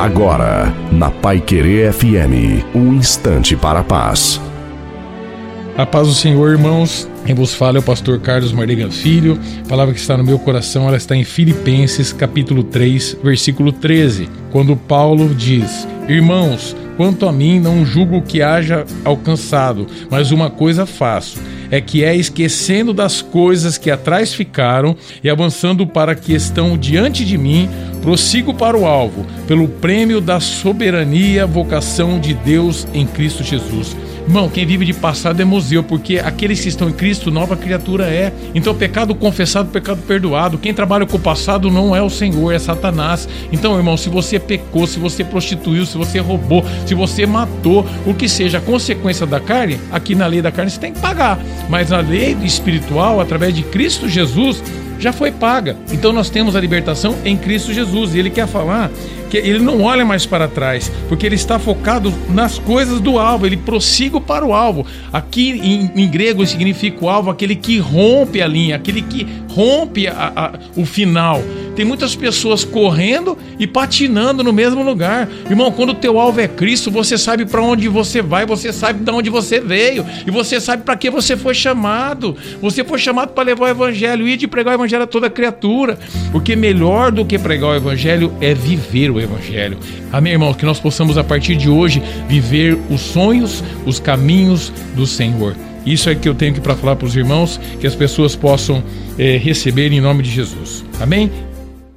Agora, na Pai Querer FM, um instante para a paz. A paz do Senhor, irmãos. Quem vos fala é o pastor Carlos Mardegan Filho. A palavra que está no meu coração, ela está em Filipenses, capítulo 3, versículo 13, quando Paulo diz: Irmãos, quanto a mim, não julgo que haja alcançado, mas uma coisa faço é que é esquecendo das coisas que atrás ficaram e avançando para que estão diante de mim, prossigo para o alvo, pelo prêmio da soberania, vocação de Deus em Cristo Jesus. Irmão, quem vive de passado é museu, porque aqueles que estão em Cristo, nova criatura é. Então, pecado confessado, pecado perdoado. Quem trabalha com o passado não é o Senhor, é Satanás. Então, irmão, se você pecou, se você prostituiu, se você roubou, se você matou, o que seja a consequência da carne, aqui na lei da carne você tem que pagar. Mas na lei espiritual, através de Cristo Jesus, já foi paga. Então nós temos a libertação em Cristo Jesus. E ele quer falar que ele não olha mais para trás, porque ele está focado nas coisas do alvo, ele prossiga para o alvo. Aqui em, em grego significa o alvo, aquele que rompe a linha, aquele que rompe a, a, o final. Tem muitas pessoas correndo e patinando no mesmo lugar. Irmão, quando o teu alvo é Cristo, você sabe para onde você vai, você sabe de onde você veio e você sabe para que você foi chamado. Você foi chamado para levar o evangelho e de pregar o evangelho a toda criatura, porque melhor do que pregar o evangelho é viver o Evangelho. Amém, irmão? Que nós possamos, a partir de hoje, viver os sonhos, os caminhos do Senhor. Isso é que eu tenho que para falar para os irmãos, que as pessoas possam é, receber em nome de Jesus. Amém?